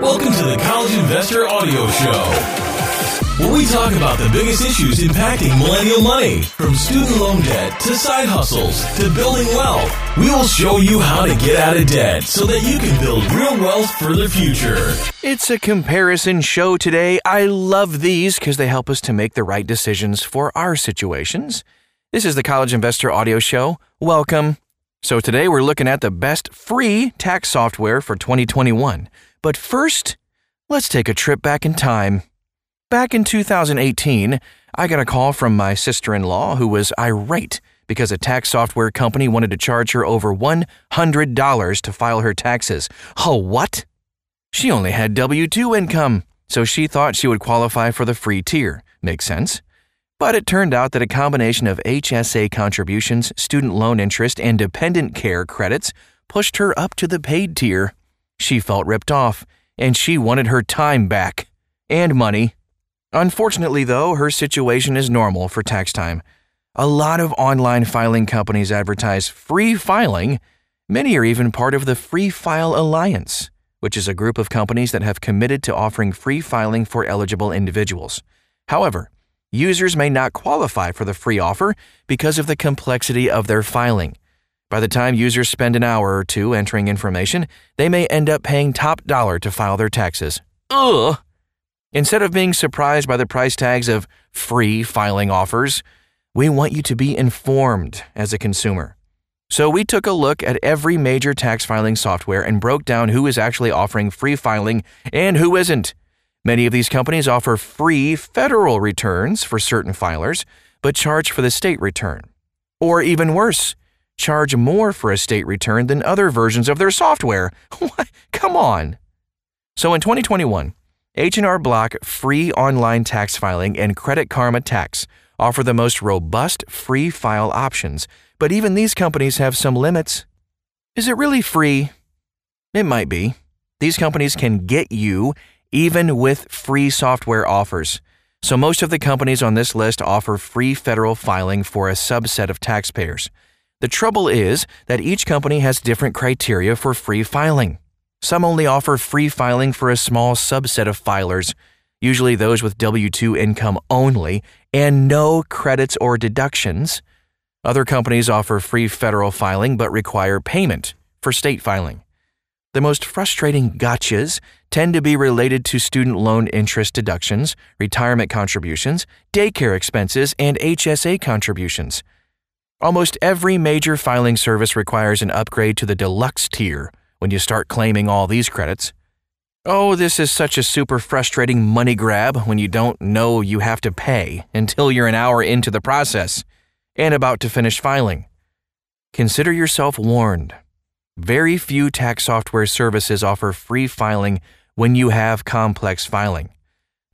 Welcome to the College Investor Audio Show where we talk about the biggest issues impacting millennial money, from student loan debt to side hustles to building wealth. We will show you how to get out of debt so that you can build real wealth for the future. It's a comparison show today. I love these because they help us to make the right decisions for our situations. This is the College Investor Audio Show. Welcome. So, today we're looking at the best free tax software for 2021. But first, let's take a trip back in time. Back in 2018, I got a call from my sister in law who was irate because a tax software company wanted to charge her over $100 to file her taxes. Oh, what? She only had W 2 income, so she thought she would qualify for the free tier. Makes sense. But it turned out that a combination of HSA contributions, student loan interest, and dependent care credits pushed her up to the paid tier. She felt ripped off, and she wanted her time back and money. Unfortunately, though, her situation is normal for tax time. A lot of online filing companies advertise free filing. Many are even part of the Free File Alliance, which is a group of companies that have committed to offering free filing for eligible individuals. However, users may not qualify for the free offer because of the complexity of their filing. By the time users spend an hour or two entering information, they may end up paying top dollar to file their taxes. Ugh! Instead of being surprised by the price tags of free filing offers, we want you to be informed as a consumer. So we took a look at every major tax filing software and broke down who is actually offering free filing and who isn't. Many of these companies offer free federal returns for certain filers, but charge for the state return. Or even worse, charge more for a state return than other versions of their software. Come on. So in 2021, H&R Block free online tax filing and Credit Karma Tax offer the most robust free file options, but even these companies have some limits. Is it really free? It might be. These companies can get you even with free software offers. So most of the companies on this list offer free federal filing for a subset of taxpayers. The trouble is that each company has different criteria for free filing. Some only offer free filing for a small subset of filers, usually those with W 2 income only, and no credits or deductions. Other companies offer free federal filing but require payment for state filing. The most frustrating gotchas tend to be related to student loan interest deductions, retirement contributions, daycare expenses, and HSA contributions. Almost every major filing service requires an upgrade to the deluxe tier when you start claiming all these credits. Oh, this is such a super frustrating money grab when you don't know you have to pay until you're an hour into the process and about to finish filing. Consider yourself warned. Very few tax software services offer free filing when you have complex filing.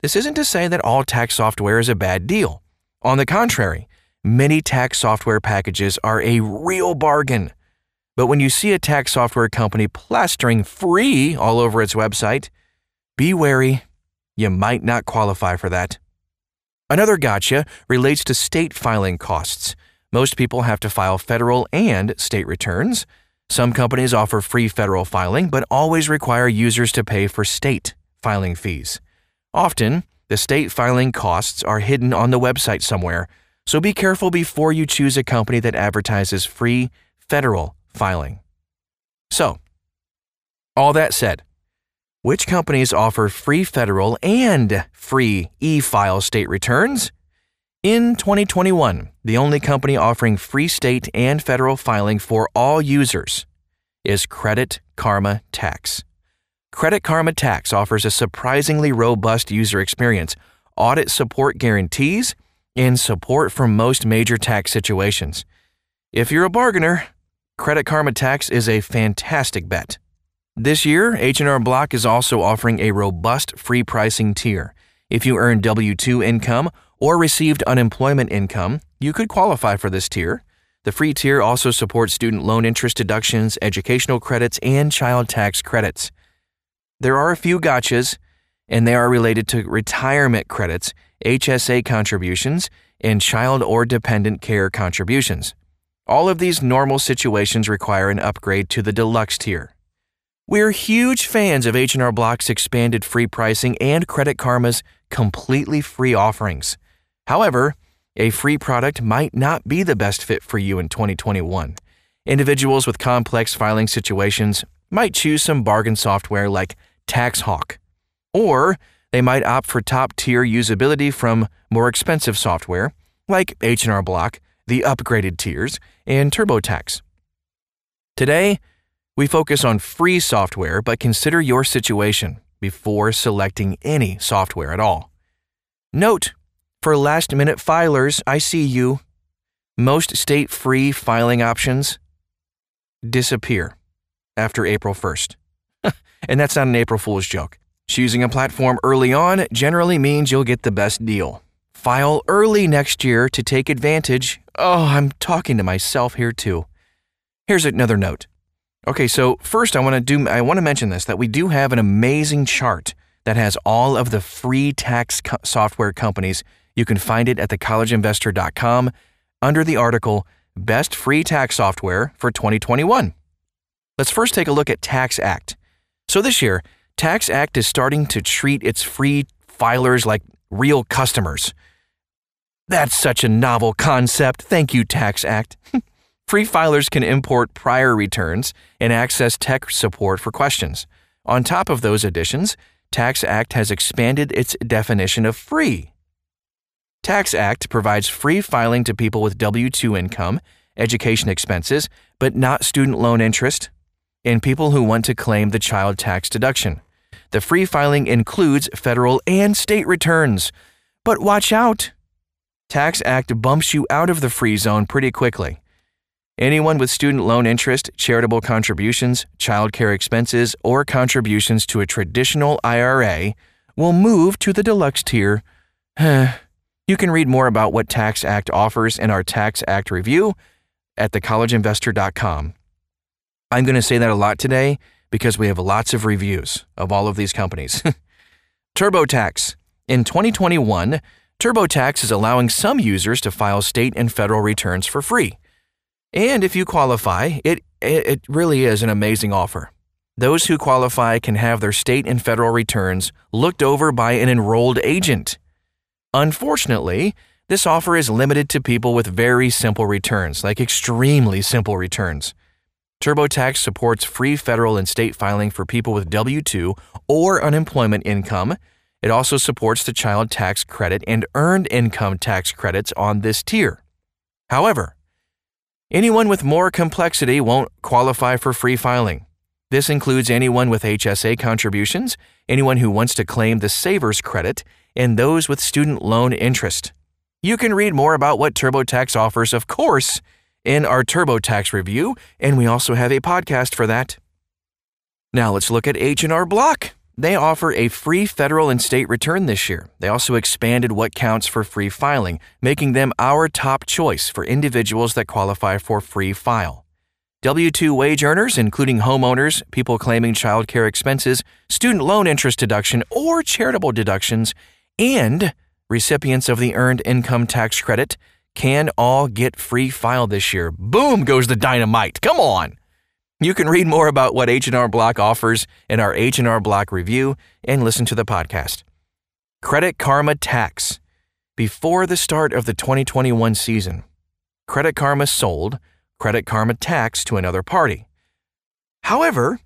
This isn't to say that all tax software is a bad deal. On the contrary, many tax software packages are a real bargain but when you see a tax software company plastering free all over its website, be wary. You might not qualify for that. Another gotcha relates to state filing costs. Most people have to file federal and state returns. Some companies offer free federal filing, but always require users to pay for state filing fees. Often, the state filing costs are hidden on the website somewhere, so be careful before you choose a company that advertises free federal filing. So, all that said, which companies offer free federal and free e file state returns? In 2021, the only company offering free state and federal filing for all users is Credit Karma Tax. Credit Karma Tax offers a surprisingly robust user experience, audit support guarantees, and support for most major tax situations. If you're a bargainer, Credit Karma Tax is a fantastic bet. This year, H&R Block is also offering a robust free pricing tier. If you earn W2 income or received unemployment income, you could qualify for this tier. The free tier also supports student loan interest deductions, educational credits, and child tax credits. There are a few gotchas, and they are related to retirement credits, HSA contributions, and child or dependent care contributions. All of these normal situations require an upgrade to the deluxe tier. We're huge fans of H&R Block's expanded free pricing and Credit Karma's completely free offerings. However, a free product might not be the best fit for you in 2021. Individuals with complex filing situations might choose some bargain software like TaxHawk, or they might opt for top-tier usability from more expensive software like H&R Block, the upgraded tiers, and TurboTax. Today, we focus on free software, but consider your situation before selecting any software at all. Note, for last minute filers, I see you. Most state free filing options disappear after April 1st. and that's not an April Fool's joke. Choosing a platform early on generally means you'll get the best deal. File early next year to take advantage. Oh, I'm talking to myself here too. Here's another note. Okay, so first I want to do I want to mention this that we do have an amazing chart that has all of the free tax co- software companies. You can find it at thecollegeinvestor.com under the article Best Free Tax Software for 2021. Let's first take a look at TaxAct. So this year, TaxAct is starting to treat its free filers like real customers. That's such a novel concept. Thank you, TaxAct. Free filers can import prior returns and access tech support for questions. On top of those additions, TaxAct has expanded its definition of free. TaxAct provides free filing to people with W 2 income, education expenses, but not student loan interest, and people who want to claim the child tax deduction. The free filing includes federal and state returns. But watch out! Tax Act bumps you out of the free zone pretty quickly. Anyone with student loan interest, charitable contributions, childcare expenses, or contributions to a traditional IRA will move to the deluxe tier. you can read more about what Tax Act offers in our Tax Act review at thecollegeinvestor.com. I'm going to say that a lot today because we have lots of reviews of all of these companies. TurboTax. In 2021, TurboTax is allowing some users to file state and federal returns for free. And if you qualify, it, it really is an amazing offer. Those who qualify can have their state and federal returns looked over by an enrolled agent. Unfortunately, this offer is limited to people with very simple returns, like extremely simple returns. TurboTax supports free federal and state filing for people with W 2 or unemployment income. It also supports the child tax credit and earned income tax credits on this tier. However, Anyone with more complexity won't qualify for free filing. This includes anyone with HSA contributions, anyone who wants to claim the Savers credit, and those with student loan interest. You can read more about what TurboTax offers, of course, in our TurboTax review, and we also have a podcast for that. Now let's look at H&R Block. They offer a free federal and state return this year. They also expanded what counts for free filing, making them our top choice for individuals that qualify for free file. W 2 wage earners, including homeowners, people claiming child care expenses, student loan interest deduction, or charitable deductions, and recipients of the Earned Income Tax Credit, can all get free file this year. Boom goes the dynamite. Come on. You can read more about what H&R Block offers in our H&R Block review and listen to the podcast. Credit Karma Tax. Before the start of the 2021 season, Credit Karma sold Credit Karma Tax to another party. However,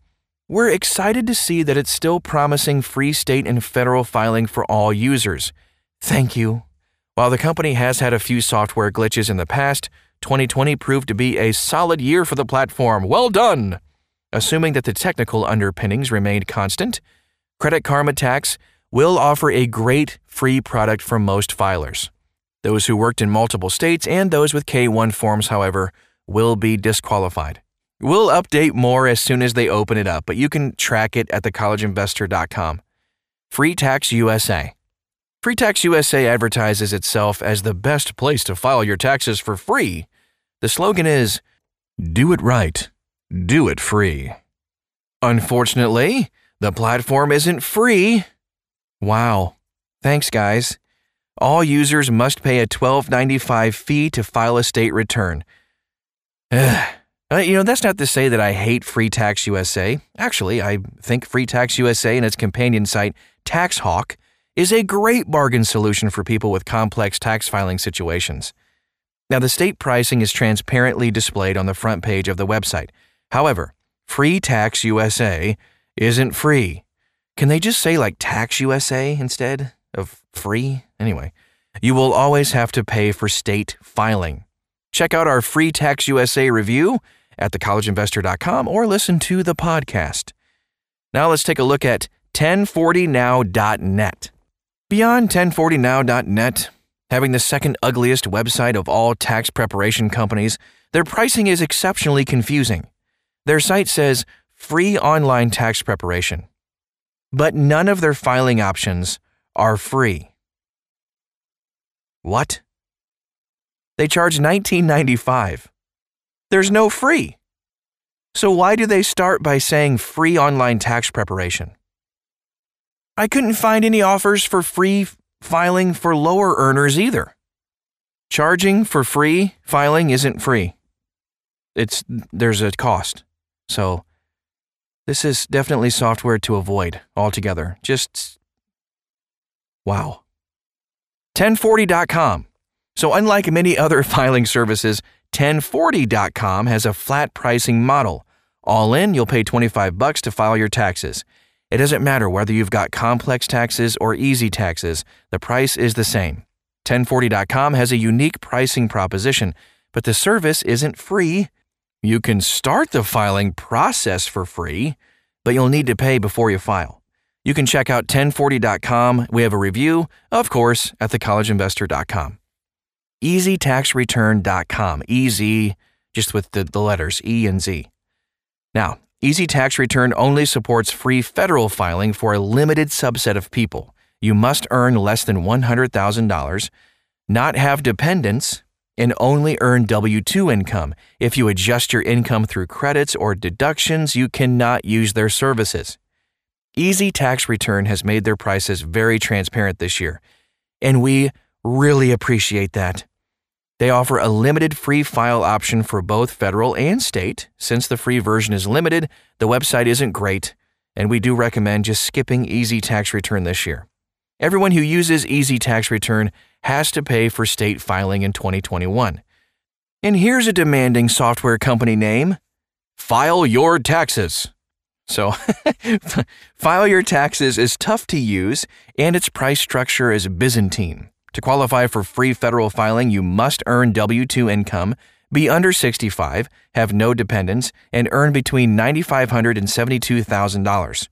we're excited to see that it's still promising free state and federal filing for all users. Thank you. While the company has had a few software glitches in the past, 2020 proved to be a solid year for the platform. Well done! Assuming that the technical underpinnings remained constant, Credit Karma Tax will offer a great free product for most filers. Those who worked in multiple states and those with K 1 forms, however, will be disqualified. We'll update more as soon as they open it up, but you can track it at thecollegeinvestor.com. Free Tax USA. Free Tax USA advertises itself as the best place to file your taxes for free. The slogan is Do it right, do it free. Unfortunately, the platform isn't free. Wow. Thanks, guys. All users must pay a $12.95 fee to file a state return. Ugh. Uh, you know, that's not to say that I hate Free Tax USA. Actually, I think Free Tax USA and its companion site, TaxHawk, is a great bargain solution for people with complex tax filing situations. Now, the state pricing is transparently displayed on the front page of the website. However, Free Tax USA isn't free. Can they just say like Tax USA instead of free? Anyway, you will always have to pay for state filing. Check out our Free Tax USA review at thecollegeinvestor.com or listen to the podcast. Now let's take a look at 1040now.net. Beyond 1040now.net, having the second ugliest website of all tax preparation companies, their pricing is exceptionally confusing. Their site says free online tax preparation, but none of their filing options are free. What? They charge $19.95. There's no free. So why do they start by saying free online tax preparation? I couldn't find any offers for free filing for lower earners either. Charging for free filing isn't free. It's there's a cost. So this is definitely software to avoid altogether. Just wow. 1040.com. So unlike many other filing services, 1040.com has a flat pricing model. All in, you'll pay 25 bucks to file your taxes. It doesn't matter whether you've got complex taxes or easy taxes, the price is the same. 1040.com has a unique pricing proposition, but the service isn't free. You can start the filing process for free, but you'll need to pay before you file. You can check out 1040.com. We have a review, of course, at thecollegeinvestor.com. EasyTaxReturn.com. Easy, just with the, the letters E and Z. Now, Easy Tax Return only supports free federal filing for a limited subset of people. You must earn less than $100,000, not have dependents, and only earn W 2 income. If you adjust your income through credits or deductions, you cannot use their services. Easy Tax Return has made their prices very transparent this year, and we really appreciate that. They offer a limited free file option for both federal and state. Since the free version is limited, the website isn't great, and we do recommend just skipping Easy Tax Return this year. Everyone who uses Easy Tax Return has to pay for state filing in 2021. And here's a demanding software company name File Your Taxes. So, File Your Taxes is tough to use, and its price structure is Byzantine. To qualify for free federal filing, you must earn W 2 income, be under 65, have no dependents, and earn between $9,500 and $72,000.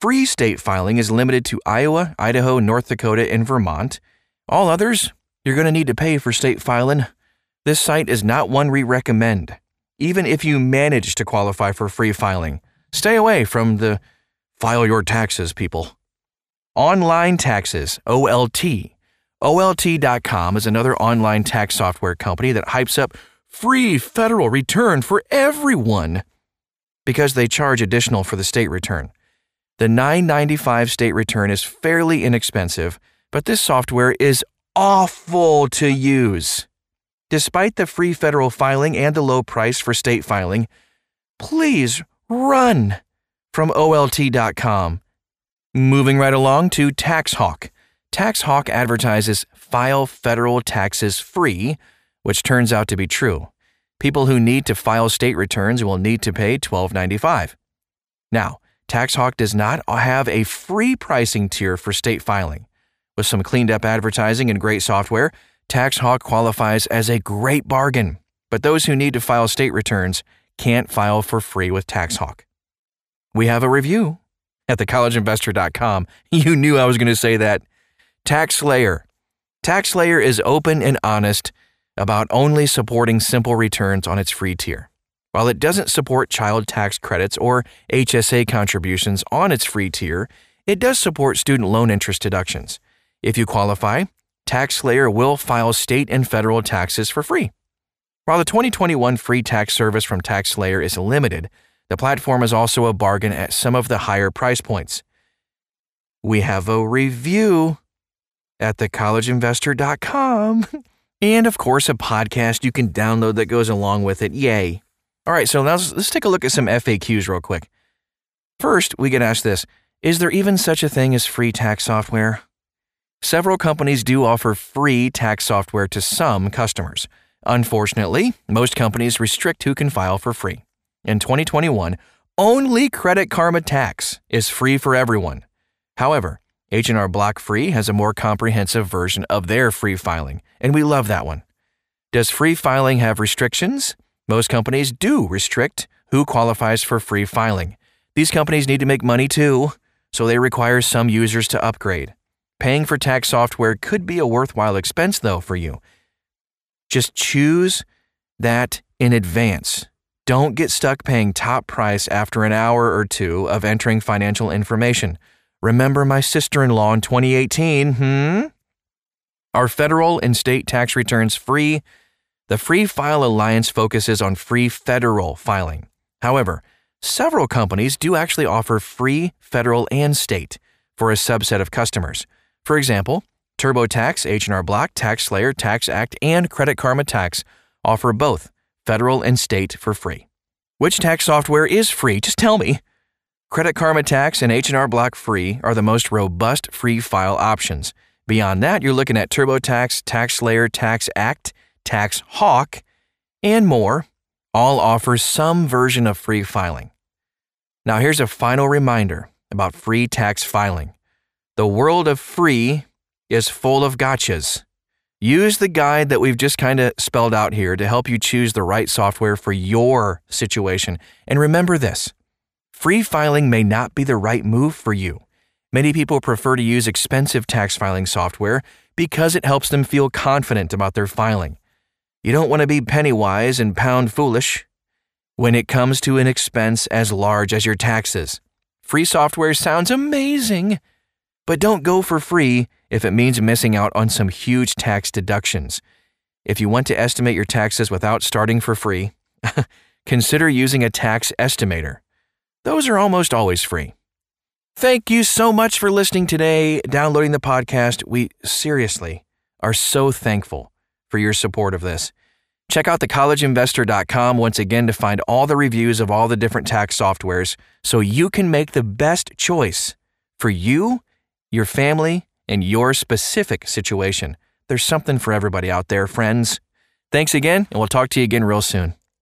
Free state filing is limited to Iowa, Idaho, North Dakota, and Vermont. All others, you're going to need to pay for state filing. This site is not one we recommend. Even if you manage to qualify for free filing, stay away from the file your taxes people. Online Taxes, OLT OLT.com is another online tax software company that hypes up free federal return for everyone because they charge additional for the state return. The 995 state return is fairly inexpensive, but this software is awful to use. Despite the free federal filing and the low price for state filing, please run from OLT.com. Moving right along to TaxHawk. TaxHawk advertises file federal taxes free, which turns out to be true. People who need to file state returns will need to pay $12.95. Now, TaxHawk does not have a free pricing tier for state filing. With some cleaned up advertising and great software, TaxHawk qualifies as a great bargain. But those who need to file state returns can't file for free with TaxHawk. We have a review at thecollegeinvestor.com. You knew I was going to say that. TaxSlayer. TaxSlayer is open and honest about only supporting simple returns on its free tier. While it doesn't support child tax credits or HSA contributions on its free tier, it does support student loan interest deductions. If you qualify, TaxSlayer will file state and federal taxes for free. While the 2021 free tax service from TaxSlayer is limited, the platform is also a bargain at some of the higher price points. We have a review at thecollegeinvestor.com. And of course, a podcast you can download that goes along with it. Yay. All right, so now let's, let's take a look at some FAQs real quick. First, we get asked this Is there even such a thing as free tax software? Several companies do offer free tax software to some customers. Unfortunately, most companies restrict who can file for free. In 2021, only Credit Karma Tax is free for everyone. However, H&R Block Free has a more comprehensive version of their free filing, and we love that one. Does free filing have restrictions? Most companies do restrict who qualifies for free filing. These companies need to make money too, so they require some users to upgrade. Paying for tax software could be a worthwhile expense, though, for you. Just choose that in advance. Don't get stuck paying top price after an hour or two of entering financial information. Remember my sister in law in 2018, hmm? Are federal and state tax returns free? The Free File Alliance focuses on free federal filing. However, several companies do actually offer free federal and state for a subset of customers. For example, TurboTax, H&R Block, TaxSlayer, TaxAct, and Credit Karma Tax offer both federal and state for free. Which tax software is free? Just tell me. Credit Karma Tax and H&R Block Free are the most robust free file options. Beyond that, you're looking at TurboTax, TaxSlayer, TaxAct, TaxHawk, and more. All offer some version of free filing. Now, here's a final reminder about free tax filing. The world of free is full of gotchas. Use the guide that we've just kind of spelled out here to help you choose the right software for your situation. And remember this free filing may not be the right move for you. Many people prefer to use expensive tax filing software because it helps them feel confident about their filing. You don't want to be penny wise and pound foolish when it comes to an expense as large as your taxes. Free software sounds amazing, but don't go for free if it means missing out on some huge tax deductions. If you want to estimate your taxes without starting for free, consider using a tax estimator. Those are almost always free. Thank you so much for listening today, downloading the podcast. We seriously are so thankful for your support of this. Check out thecollegeinvestor.com once again to find all the reviews of all the different tax softwares so you can make the best choice for you your family, and your specific situation. There's something for everybody out there, friends. Thanks again, and we'll talk to you again real soon.